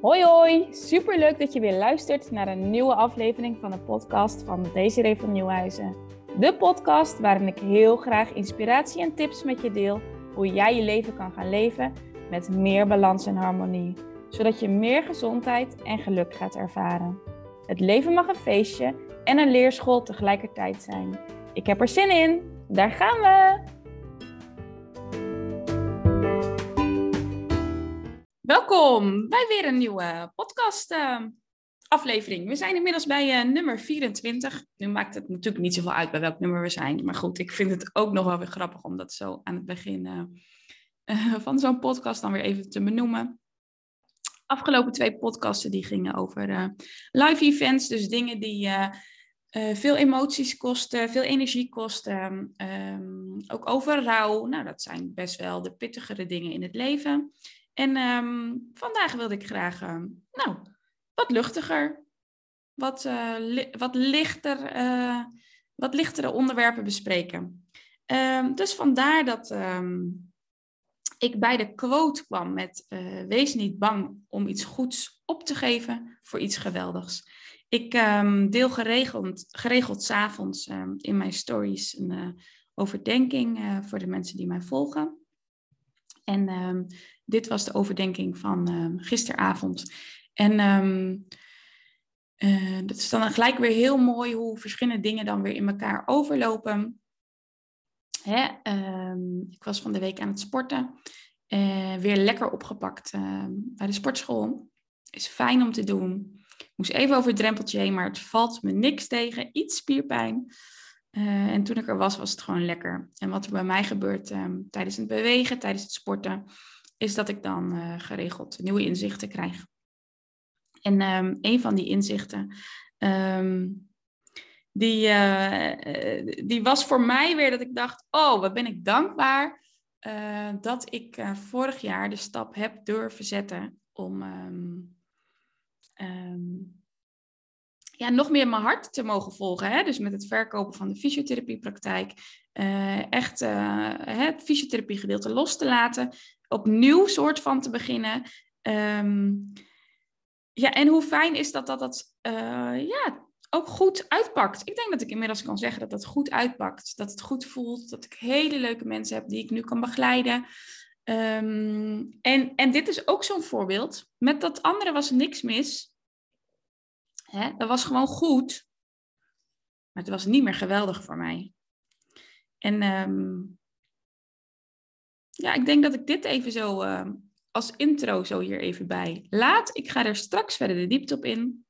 Hoi hoi, superleuk dat je weer luistert naar een nieuwe aflevering van de podcast van Desiree van Nieuwhuizen. De podcast waarin ik heel graag inspiratie en tips met je deel hoe jij je leven kan gaan leven met meer balans en harmonie, zodat je meer gezondheid en geluk gaat ervaren. Het leven mag een feestje en een leerschool tegelijkertijd zijn. Ik heb er zin in, daar gaan we! Welkom bij weer een nieuwe podcast uh, aflevering. We zijn inmiddels bij uh, nummer 24. Nu maakt het natuurlijk niet zoveel uit bij welk nummer we zijn. Maar goed, ik vind het ook nog wel weer grappig om dat zo aan het begin uh, van zo'n podcast dan weer even te benoemen. Afgelopen twee podcasten die gingen over live events. Dus dingen die veel emoties kosten, veel energie kosten. Um, ook over rouw. Nou, dat zijn best wel de pittigere dingen in het leven. En um, vandaag wilde ik graag, uh, nou, wat luchtiger, wat, li wat, lichter, uh, wat lichtere onderwerpen bespreken. Um, dus vandaar dat ik bij de quote kwam met wees niet bang om iets goeds op te geven voor iets geweldigs. Ik deel geregeld, geregeld s'avonds in mijn stories een overdenking voor de mensen die mij volgen. En dit was de overdenking van um, gisteravond. En um, dat is dan gelijk weer heel mooi hoe verschillende dingen dan weer in elkaar overlopen. Hè? ik was van de week aan het sporten. Uh, weer lekker opgepakt bij de sportschool. Is fijn om te doen. Moest even over het drempeltje heen, maar het valt me niks tegen. Iets spierpijn. Uh, en toen ik er was, was het gewoon lekker. En wat er bij mij gebeurt tijdens het bewegen, tijdens het sporten, is dat ik dan uh, geregeld nieuwe inzichten krijg. En um, een van die inzichten, um, die, uh, die was voor mij weer dat ik dacht, oh, wat ben ik dankbaar dat ik vorig jaar de stap heb durven zetten om ja, nog meer mijn hart te mogen volgen. Hè? Dus met het verkopen van de fysiotherapiepraktijk. Echt uh, het fysiotherapiegedeelte los te laten. Opnieuw soort van te beginnen. Um, ja, en hoe fijn is dat dat dat uh, ja, ook goed uitpakt. Ik denk dat ik inmiddels kan zeggen dat dat goed uitpakt. Dat het goed voelt. Dat ik hele leuke mensen heb die ik nu kan begeleiden. Um, en, en dit is ook zo'n voorbeeld. Met dat andere was niks mis. Hè? Dat was gewoon goed, maar het was niet meer geweldig voor mij. En um, ja, ik denk dat ik dit even zo uh, als intro zo hier even bij laat. Ik ga er straks verder de diepte op in.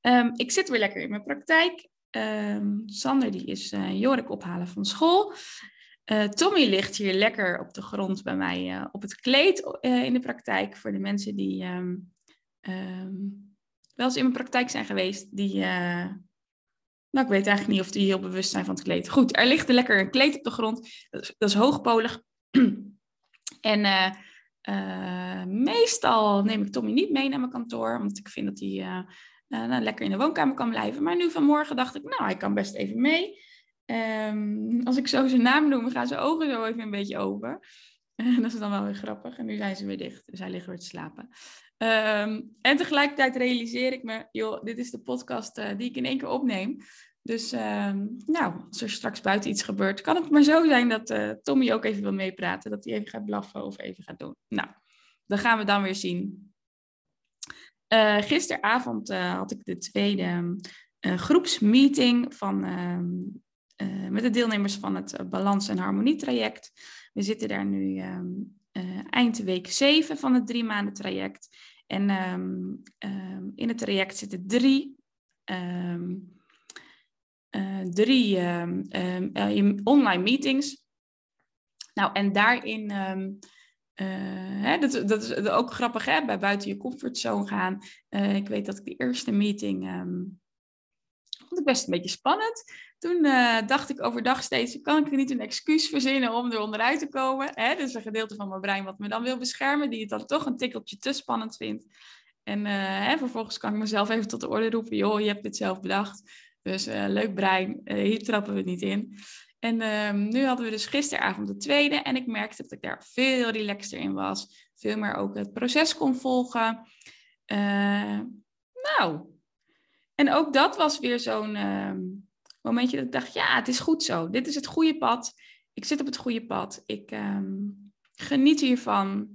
Um, ik zit weer lekker in mijn praktijk. Um, Sander die is uh, Jorik ophalen van school. Uh, Tommy ligt hier lekker op de grond bij mij op het kleed in de praktijk. Voor de mensen die wel eens in mijn praktijk zijn geweest, die. Nou, ik weet eigenlijk niet of die heel bewust zijn van het kleed. Goed, er ligt er lekker een kleed op de grond. Dat is hoogpolig. en uh, uh, meestal neem ik Tommy niet mee naar mijn kantoor, omdat ik vind dat hij nou, lekker in de woonkamer kan blijven. Maar nu vanmorgen dacht ik, nou, hij kan best even mee. Um, als ik zo zijn naam noem, gaan zijn ogen zo even een beetje open. dat is dan wel weer grappig. En nu zijn ze weer dicht, dus hij ligt weer te slapen. Um, en tegelijkertijd realiseer ik me, joh, dit is de podcast die ik in één keer opneem. Dus um, nou, als er straks buiten iets gebeurt, kan het maar zo zijn dat uh, Tommy ook even wil meepraten. Dat hij even gaat blaffen of even gaat doen. Nou, dat gaan we dan weer zien. Uh, gisteravond had ik de tweede groepsmeeting van, ehm, met de deelnemers van het Balans- en Harmonie-traject. We zitten daar nu eind week 7 van het drie maanden traject. En in het traject zitten drie, drie uh, online meetings. Nou, en daarin, uh, hè, dat, dat, is ook grappig, hè, bij buiten je comfortzone gaan. Ik weet dat ik de eerste meeting vond ik best een beetje spannend. Toen dacht ik overdag steeds, kan ik er niet een excuus verzinnen om er onderuit te komen? Hè? Dus een gedeelte van mijn brein wat me dan wil beschermen, die het dan toch een tikkeltje te spannend vindt. En hè, vervolgens kan ik mezelf even tot de orde roepen, joh, je hebt dit zelf bedacht. Dus leuk brein, hier trappen we niet in. En ehm, nu hadden we dus gisteravond de tweede en ik merkte dat ik daar veel relaxter in was. Veel meer ook het proces kon volgen. nou, en ook dat was weer zo'n ehm, momentje dat ik dacht, ja, het is goed zo. Dit is het goede pad. Ik zit op het goede pad. Ik ehm, geniet hiervan.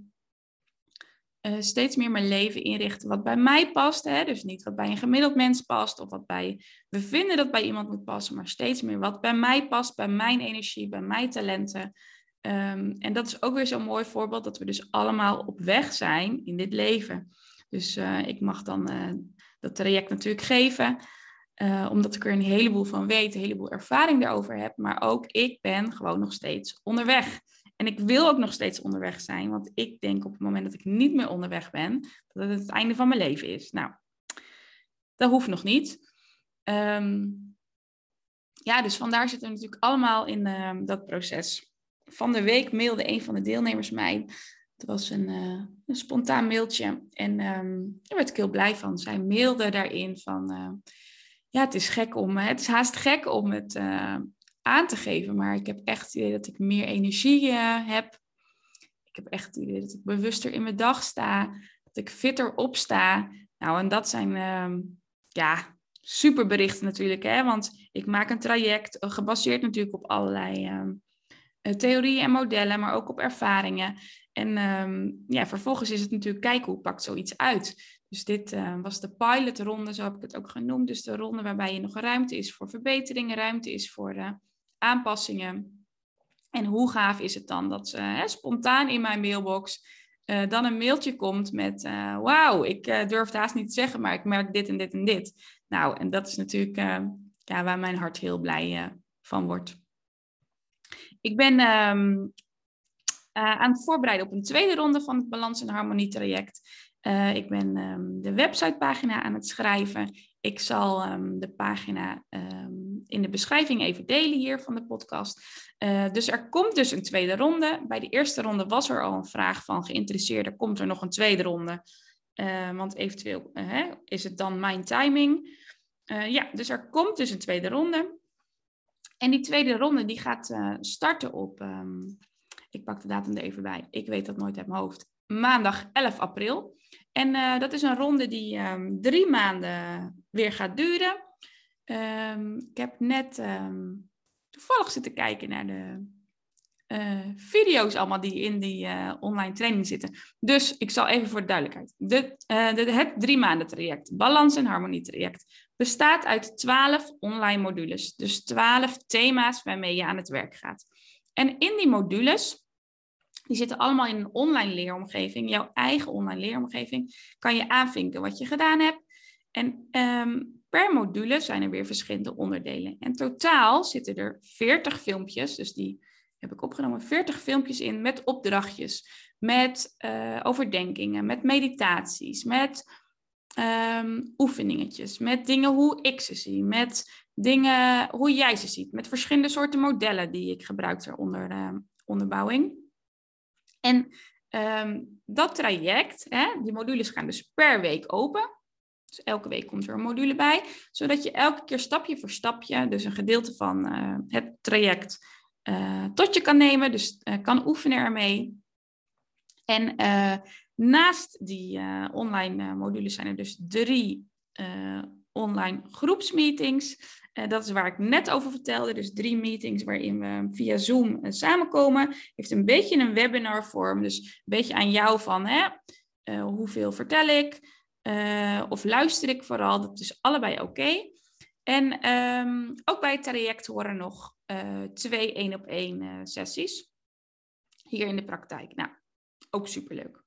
Uh, steeds meer mijn leven inrichten wat bij mij past. Hè? Dus niet wat bij een gemiddeld mens past of wat bij we vinden dat bij iemand moet passen, maar steeds meer wat bij mij past, bij mijn energie, bij mijn talenten. Ehm, en dat is ook weer zo'n mooi voorbeeld dat we dus allemaal op weg zijn in dit leven. Dus uh, ik mag dan uh, dat traject natuurlijk geven. Omdat ik er een heleboel van weet, een heleboel ervaring daarover heb. Maar ook ik ben gewoon nog steeds onderweg. En ik wil ook nog steeds onderweg zijn. Want ik denk op het moment dat ik niet meer onderweg ben, dat het het einde van mijn leven is. Nou, dat hoeft nog niet. Um, ja, dus vandaar zitten we natuurlijk allemaal in uh, dat proces. Van de week mailde een van de deelnemers mij het was een, uh, een spontaan mailtje en um, daar werd ik heel blij van. Zij mailde daarin van, uh, ja, het is gek om, het is haast gek om het uh, aan te geven, maar ik heb echt het idee dat ik meer energie heb. Ik heb echt het idee dat ik bewuster in mijn dag sta, dat ik fitter opsta. Nou, en dat zijn, um, ja, super berichten natuurlijk, hè, want ik maak een traject gebaseerd natuurlijk op allerlei um, theorieën en modellen, maar ook op ervaringen. En ehm, ja, vervolgens is het natuurlijk kijken hoe pakt zoiets uit. Dus dit uh, was de pilotronde, zo heb ik het ook genoemd. Dus de ronde waarbij je nog ruimte is voor verbeteringen, ruimte is voor uh, aanpassingen. En hoe gaaf is het dan dat uh, spontaan in mijn mailbox eh, dan een mailtje komt met: Wauw, ik durf het haast niet te zeggen, maar ik merk dit en dit en dit. Nou, en dat is natuurlijk ja, waar mijn hart heel blij van wordt. Ik ben uh, aan het voorbereiden op een tweede ronde van het Balans en Harmonie traject. Uh, ik ben um, de websitepagina aan het schrijven. Ik zal um, de pagina um, in de beschrijving even delen hier van de podcast. Uh, dus er komt dus een tweede ronde. Bij de eerste ronde was er al een vraag van geïnteresseerden. Komt er nog een tweede ronde? want eventueel is het dan mijn timing. ja, dus er komt dus een tweede ronde. En die tweede ronde die gaat starten op ik pak de datum er even bij. Ik weet dat nooit uit mijn hoofd. Maandag 11 april. En uh, dat is een ronde die um, drie maanden weer gaat duren. Um, ik heb net um, toevallig zitten kijken naar de uh, video's allemaal die in die uh, online training zitten. Dus ik zal even voor de duidelijkheid. De, de, het drie maanden traject, balans en harmonie traject, bestaat uit twaalf online modules. Dus twaalf thema's waarmee je aan het werk gaat. En in die modules, die zitten allemaal in een online leeromgeving, jouw eigen online leeromgeving, kan je aanvinken wat je gedaan hebt. En um, per module zijn er weer verschillende onderdelen. En totaal zitten er 40 filmpjes, dus die heb ik opgenomen, 40 filmpjes in met opdrachtjes, met uh, overdenkingen, met meditaties, met um, oefeningetjes, met dingen hoe ik ze zie, met dingen hoe jij ze ziet, met verschillende soorten modellen die ik gebruik ter onder, uh, onderbouwing. En um, dat traject, hè, die modules gaan dus per week open. Dus elke week komt er een module bij, zodat je elke keer stapje voor stapje, dus een gedeelte van uh, het traject, uh, tot je kan nemen, dus uh, kan oefenen ermee. En naast die online modules zijn er dus drie online groepsmeetings. Uh, dat is waar ik net over vertelde. Dus drie meetings waarin we via Zoom uh, samenkomen. Heeft een beetje een webinarvorm. Dus een beetje aan jou van hè, uh, hoeveel vertel ik? of luister ik vooral? Dat is allebei oké. En um, ook bij het traject horen nog twee één op één sessies. Hier in de praktijk. Nou, ook superleuk.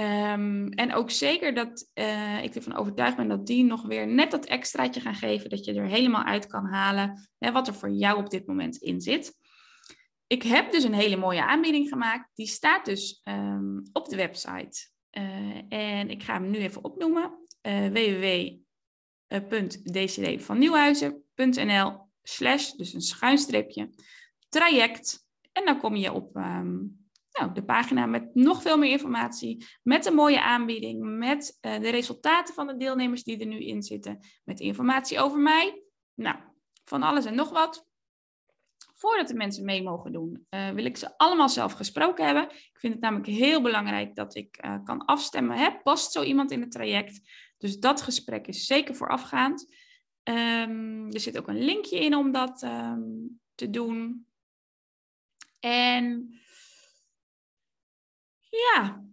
Um, en ook zeker dat uh, ik ervan overtuigd ben dat die nog weer net dat extraatje gaan geven, dat je er helemaal uit kan halen hè, wat er voor jou op dit moment in zit. Ik heb dus een hele mooie aanbieding gemaakt. Die staat dus um, op de website. Uh, en ik ga hem nu even opnoemen. Uh, www.dcdvannieuwhuizen.nl slash, dus een schuinstreepje, traject. En dan kom je op um, nou, de pagina met nog veel meer informatie, met een mooie aanbieding, met uh, de resultaten van de deelnemers die er nu in zitten, met informatie over mij, Nou, van alles en nog wat. Voordat de mensen mee mogen doen, uh, wil ik ze allemaal zelf gesproken hebben. Ik vind het namelijk heel belangrijk dat ik uh, kan afstemmen. Hè? Past zo iemand in het traject? Dus dat gesprek is zeker voorafgaand. Um, er zit ook een linkje in om dat um, te doen. En ja,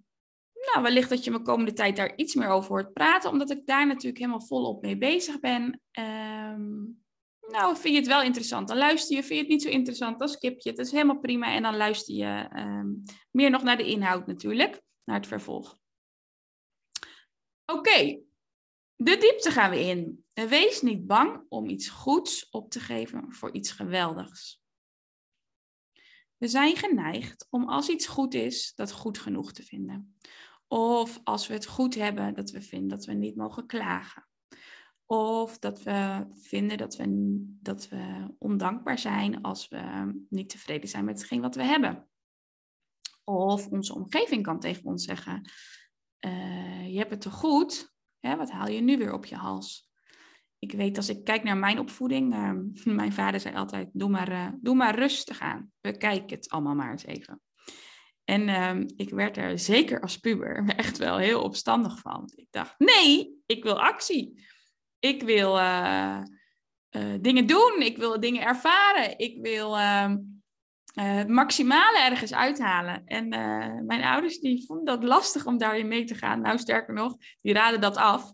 nou, wellicht dat je me komende tijd daar iets meer over hoort praten, omdat ik daar natuurlijk helemaal volop mee bezig ben. Um, nou, vind je het wel interessant, dan luister je. Vind je het niet zo interessant, dan skip je het. Is helemaal prima. En dan luister je um, meer nog naar de inhoud natuurlijk, naar het vervolg. Oké, de diepte gaan we in. Wees niet bang om iets goeds op te geven voor iets geweldigs. We zijn geneigd om als iets goed is, dat goed genoeg te vinden. Of als we het goed hebben, dat we vinden dat we niet mogen klagen. Of dat we vinden dat we, dat we ondankbaar zijn als we niet tevreden zijn met hetgeen wat we hebben. Of onze omgeving kan tegen ons zeggen: uh, Je hebt het te goed, hè, wat haal je nu weer op je hals? Ik weet als ik kijk naar mijn opvoeding, uh, mijn vader zei altijd: Doe maar, uh, doe maar rustig aan. We kijken het allemaal maar eens even. En uh, ik werd er zeker als puber echt wel heel opstandig van. Ik dacht: Nee, ik wil actie. Ik wil uh, uh, dingen doen. Ik wil dingen ervaren. Ik wil uh, het maximale ergens uithalen. En mijn ouders die vonden dat lastig om daarin mee te gaan. Nou, sterker nog, die raden dat af.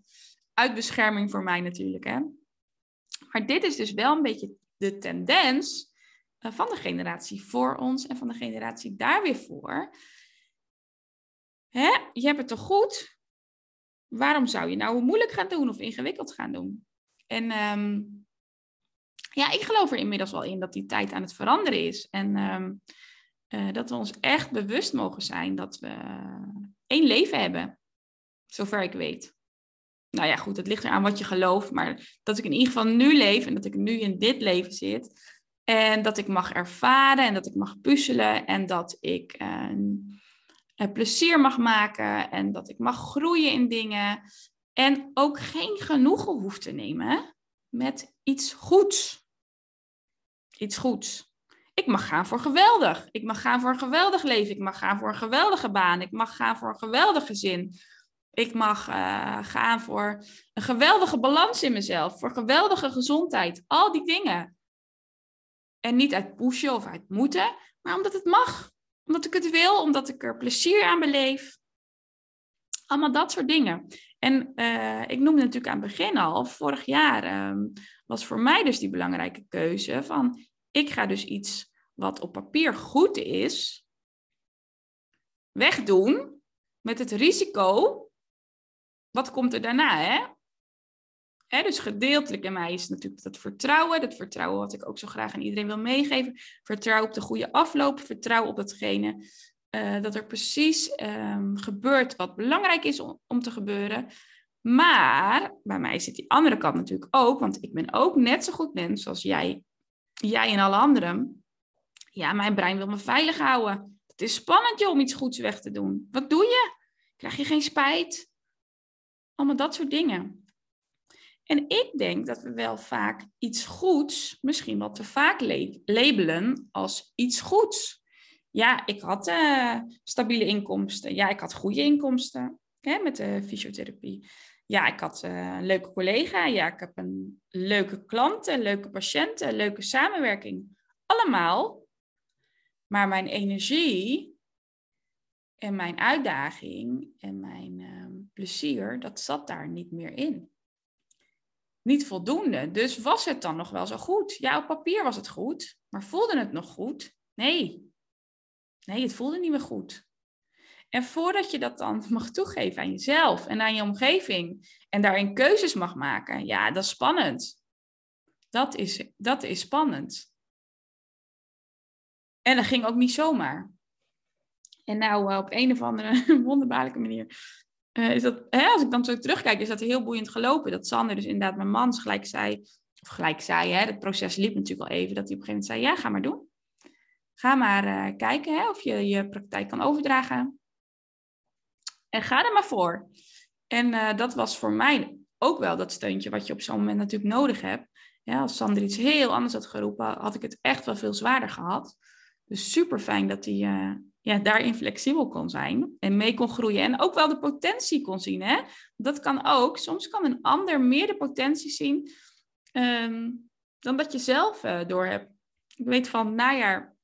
Uit bescherming voor mij natuurlijk. Hè? Maar dit is dus wel een beetje de tendens van de generatie voor ons en van de generatie daar weer voor. Hè? Je hebt het toch goed? waarom zou je nou moeilijk gaan doen of ingewikkeld gaan doen? En um, ja, ik geloof er inmiddels wel in dat die tijd aan het veranderen is. En um, uh, dat we ons echt bewust mogen zijn dat we één leven hebben. Zover ik weet. Nou ja, goed, het ligt eraan wat je gelooft. Maar dat ik in ieder geval nu leef en dat ik nu in dit leven zit. En dat ik mag ervaren en dat ik mag puzzelen. En dat ik uh, plezier mag maken en dat ik mag groeien in dingen. En ook geen genoegen hoef te nemen met iets goeds. Iets goeds. Ik mag gaan voor geweldig. Ik mag gaan voor een geweldig leven. Ik mag gaan voor een geweldige baan. Ik mag gaan voor een geweldig gezin. Ik mag uh, gaan voor een geweldige balans in mezelf. Voor geweldige gezondheid. Al die dingen. En niet uit pushen of uit moeten, maar omdat het mag omdat ik het wil, omdat ik er plezier aan beleef. Allemaal dat soort dingen. En uh, ik noemde natuurlijk aan het begin al, vorig jaar um, was voor mij dus die belangrijke keuze van, ik ga dus iets wat op papier goed is, wegdoen met het risico, wat komt er daarna, hè? Dus gedeeltelijk in mij is natuurlijk dat vertrouwen. Dat vertrouwen wat ik ook zo graag aan iedereen wil meegeven. Vertrouw op de goede afloop. Vertrouw op datgene uh, dat er precies um, gebeurt wat belangrijk is om, te gebeuren. Maar bij mij zit die andere kant natuurlijk ook. Want ik ben ook net zo goed mens zoals jij. Jij en alle anderen. Ja, mijn brein wil me veilig houden. Het is spannend joh, om iets goeds weg te doen. Wat doe je? Krijg je geen spijt? Allemaal dat soort dingen. En ik denk dat we wel vaak iets goeds, misschien wat te vaak labelen als iets goeds. Ja, ik had uh, stabiele inkomsten. Ja, ik had goede inkomsten hè, met de fysiotherapie. Ja, ik had uh, een leuke collega. Ja, ik heb een leuke klanten, leuke patiënten, leuke samenwerking. Allemaal. Maar mijn energie en mijn uitdaging en mijn plezier, dat zat daar niet meer in niet voldoende. Dus was het dan nog wel zo goed? Ja, op papier was het goed, maar voelde het nog goed? Nee. Nee, het voelde niet meer goed. En voordat je dat dan mag toegeven aan jezelf en aan je omgeving en daarin keuzes mag maken, ja, dat is spannend. Dat is, dat is spannend. En dat ging ook niet zomaar. En nou, op een of andere wonderbaarlijke manier uh, is dat, hè, als ik dan zo terugkijk, is dat heel boeiend gelopen. Dat Sander dus inderdaad mijn man gelijk zei, of gelijk zei, hè, het proces liep natuurlijk al even, dat hij op een gegeven moment zei, ja, ga maar doen. Ga maar uh, kijken hè, of je je praktijk kan overdragen. En ga er maar voor. En uh, dat was voor mij ook wel dat steuntje wat je op zo'n moment natuurlijk nodig hebt. Als Sander iets heel anders had geroepen, had ik het echt wel veel zwaarder gehad. Dus super fijn dat hij ja, daarin flexibel kon zijn en mee kon groeien. En ook wel de potentie kon zien. Hè? Dat kan ook. Soms kan een ander meer de potentie zien um, dan dat je zelf uh, door hebt. Ik weet van najaar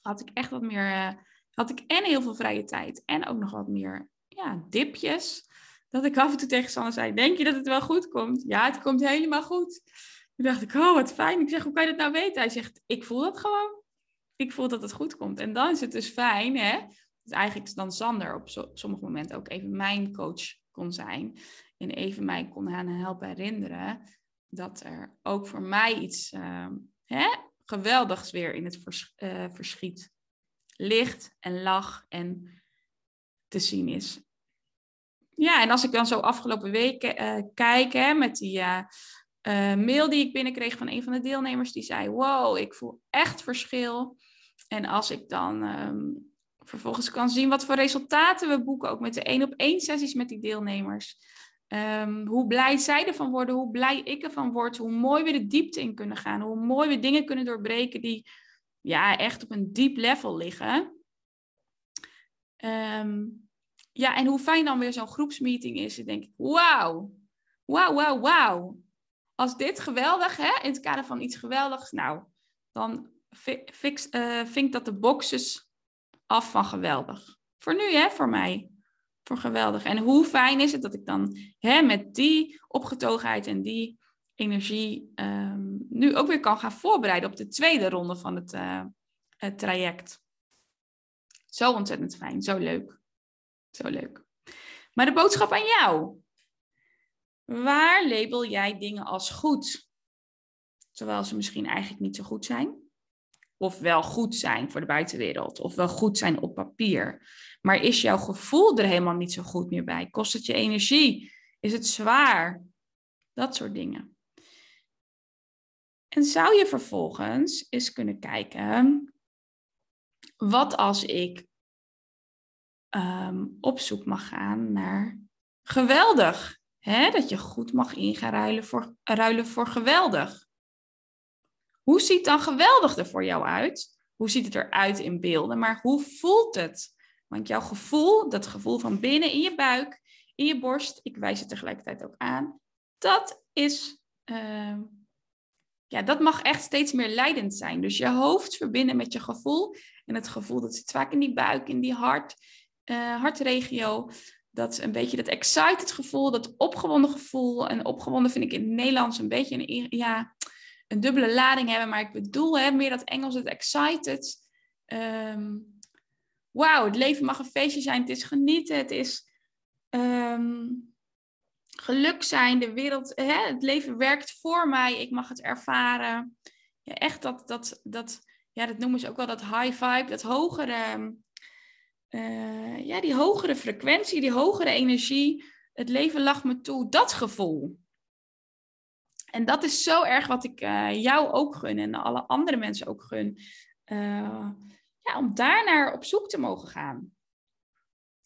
had ik echt wat meer. Uh, had ik en heel veel vrije tijd en ook nog wat meer ja, dipjes. Dat ik af en toe tegen Sanne zei: Denk je dat het wel goed komt? Ja, het komt helemaal goed. Toen dacht ik: Oh, wat fijn. Ik zeg: Hoe kan je dat nou weten? Hij zegt: Ik voel dat gewoon ik voel dat het goed komt. En dan is het dus fijn, hè? Dus eigenlijk dan Sander op, sommige momenten ook even mijn coach kon zijn. En even mij kon gaan helpen herinneren dat er ook voor mij iets uh, hè, geweldigs weer in het uh, verschiet ligt en lag en te zien is. Ja, en als ik dan zo afgelopen weken uh, kijk hè, met die uh, mail die ik binnenkreeg van een van de deelnemers, die zei: Wow, ik voel echt verschil. En als ik dan ehm, vervolgens kan zien wat voor resultaten we boeken, ook met de één op één sessies met die deelnemers. Ehm, hoe blij zij ervan worden, hoe blij ik ervan word, hoe mooi we de diepte in kunnen gaan, hoe mooi we dingen kunnen doorbreken die ja, echt op een diep level liggen. Ehm, ja, en hoe fijn dan weer zo'n groepsmeeting is, dan denk ik, wauw, wauw, wauw, wauw. Als dit geweldig, hè, in het kader van iets geweldigs, nou, dan fix, uh, dat de boxes af van geweldig. Voor nu, hè, voor mij. Voor geweldig. En hoe fijn is het dat ik dan hè, met die opgetogenheid en die energie um, nu ook weer kan gaan voorbereiden op de tweede ronde van het, uh, het traject. Zo ontzettend fijn, zo leuk. Zo leuk. Maar de boodschap aan jou. Waar label jij dingen als goed? Terwijl ze misschien eigenlijk niet zo goed zijn of wel goed zijn voor de buitenwereld, of wel goed zijn op papier. Maar is jouw gevoel er helemaal niet zo goed meer bij? Kost het je energie? Is het zwaar? Dat soort dingen. En zou je vervolgens eens kunnen kijken, wat als ik um, op zoek mag gaan naar geweldig? Hè? Dat je goed mag ingaan voor, ruilen voor geweldig. Hoe ziet dan geweldig er voor jou uit? Hoe ziet het eruit in beelden? Maar hoe voelt het? Want jouw gevoel, dat gevoel van binnen in je buik, in je borst, ik wijs het tegelijkertijd ook aan, dat is, uh, ja, dat mag echt steeds meer leidend zijn. Dus je hoofd verbinden met je gevoel. En het gevoel, dat zit vaak in die buik, in die hart, uh, hartregio. Dat een beetje dat excited gevoel, dat opgewonden gevoel. En opgewonden vind ik in het Nederlands een beetje een, ja, een dubbele lading hebben, maar ik bedoel hè, meer dat Engels, het excited. Um, Wauw, het leven mag een feestje zijn, het is genieten, het is um, geluk zijn, de wereld, hè, het leven werkt voor mij, ik mag het ervaren. Ja, echt dat, dat, dat, ja, dat noemen ze ook wel dat high vibe, dat hogere, uh, ja, die hogere frequentie, die hogere energie. Het leven lacht me toe, dat gevoel. En dat is zo erg wat ik uh, jou ook gun en alle andere mensen ook gun. Uh, ja, om daarnaar op zoek te mogen gaan.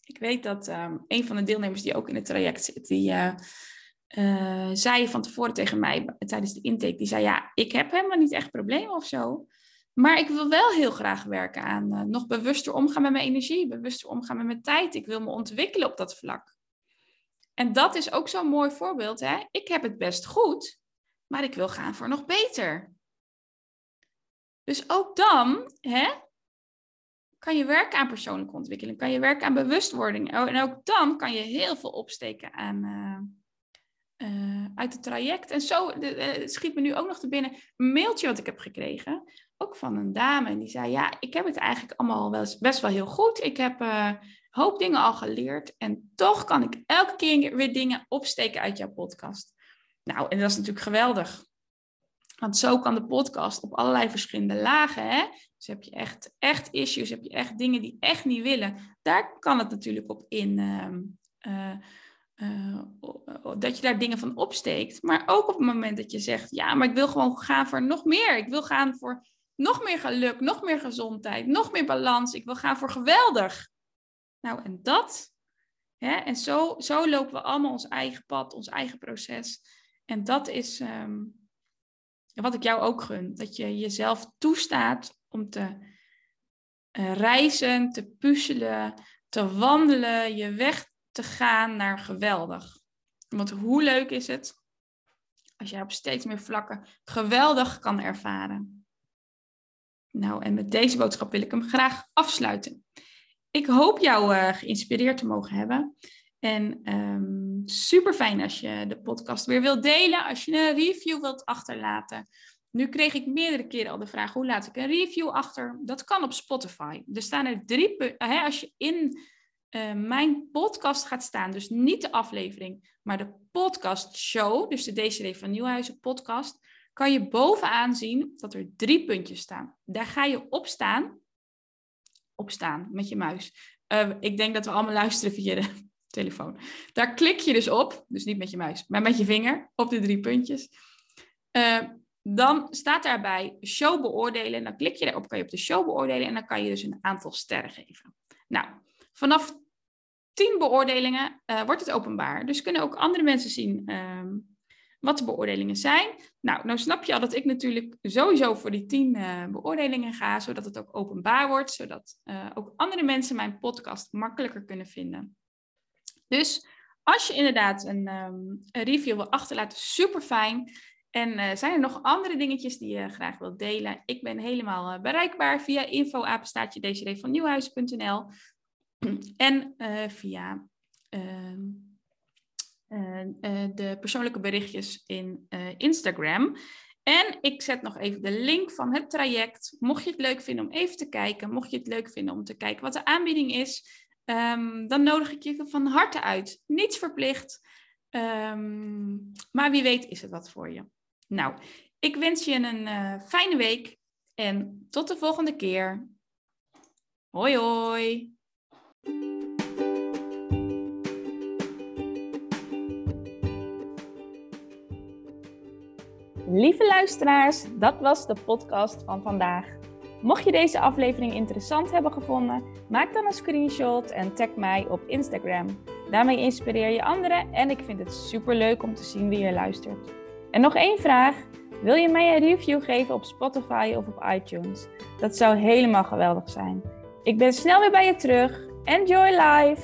Ik weet dat um, een van de deelnemers die ook in het traject zit, die uh, zei van tevoren tegen mij tijdens de intake, die zei ja, ik heb helemaal niet echt problemen of zo. Maar ik wil wel heel graag werken aan nog bewuster omgaan met mijn energie, bewuster omgaan met mijn tijd. Ik wil me ontwikkelen op dat vlak. En dat is ook zo'n mooi voorbeeld. Hè? Ik heb het best goed, maar ik wil gaan voor nog beter. Dus ook dan hè, kan je werken aan persoonlijke ontwikkeling, kan je werken aan bewustwording. Oh, en ook dan kan je heel veel opsteken aan, uh, uh, uit het traject. En zo uh, schiet me nu ook nog te binnen een mailtje wat ik heb gekregen, ook van een dame. En die zei, ja, ik heb het eigenlijk allemaal wel, best wel heel goed. Ik heb een hoop dingen al geleerd en toch kan ik elke keer weer dingen opsteken uit jouw podcast. Nou, en dat is natuurlijk geweldig. Want zo kan de podcast op allerlei verschillende lagen. Hè? Dus heb je echt, echt issues, heb je echt dingen die echt niet willen. Daar kan het natuurlijk op in. Uh, uh, dat je daar dingen van opsteekt. Maar ook op het moment dat je zegt: Ja, maar ik wil gewoon gaan voor nog meer. Ik wil gaan voor nog meer geluk, nog meer gezondheid, nog meer balans. Ik wil gaan voor geweldig. Nou, en dat. Hè? En zo, zo lopen we allemaal ons eigen pad, ons eigen proces. En dat is, um, wat ik jou ook gun, dat je jezelf toestaat om te uh, reizen, te puzzelen, te wandelen, je weg te gaan naar geweldig. Want hoe leuk is het als jij op steeds meer vlakken geweldig kan ervaren. Nou, en met deze boodschap wil ik hem graag afsluiten. Ik hoop jou uh, geïnspireerd te mogen hebben. En um, super fijn als je de podcast weer wilt delen, als je een review wilt achterlaten. Nu kreeg ik meerdere keren al de vraag: hoe laat ik een review achter? Dat kan op Spotify. Er staan er drie. Hè, als je in uh, mijn podcast gaat staan, dus niet de aflevering, maar de podcast show, dus de DCD van Nieuwhuizen podcast, kan je bovenaan zien dat er drie puntjes staan. Daar ga je op staan, op staan met je muis. Uh, ik denk dat we allemaal luisteren via de telefoon. Daar klik je dus op, dus niet met je muis, maar met je vinger op de drie puntjes. Uh, dan staat daarbij show beoordelen. Dan klik je daarop, kan je op de show beoordelen en dan kan je dus een aantal sterren geven. Nou, vanaf 10 beoordelingen uh, wordt het openbaar. Dus kunnen ook andere mensen zien um, wat de beoordelingen zijn. Nou, nou snap je al dat ik natuurlijk sowieso voor die 10 uh, eh, beoordelingen ga, zodat het ook openbaar wordt, zodat ook andere mensen mijn podcast makkelijker kunnen vinden. Dus als je inderdaad een, um, een review wil achterlaten, super fijn. En uh, zijn er nog andere dingetjes die je graag wilt delen? Ik ben helemaal uh, bereikbaar via info-apenstaatje dcdvannieuwhuizen.nl en uh, via ehm, de persoonlijke berichtjes in Instagram. En ik zet nog even de link van het traject. Mocht je het leuk vinden om even te kijken, mocht je het leuk vinden om te kijken wat de aanbieding is, um, dan nodig ik je van harte uit. Niets verplicht. Um, maar wie weet is het wat voor je. Nou, ik wens je een uh, fijne week en tot de volgende keer. Hoi hoi. Lieve luisteraars, dat was de podcast van vandaag. Mocht je deze aflevering interessant hebben gevonden, maak dan een screenshot en tag mij op Instagram. Daarmee inspireer je anderen en ik vind het super leuk om te zien wie je luistert. En nog één vraag. Wil je mij een review geven op Spotify of op iTunes? Dat zou helemaal geweldig zijn. Ik ben snel weer bij je terug. Enjoy life!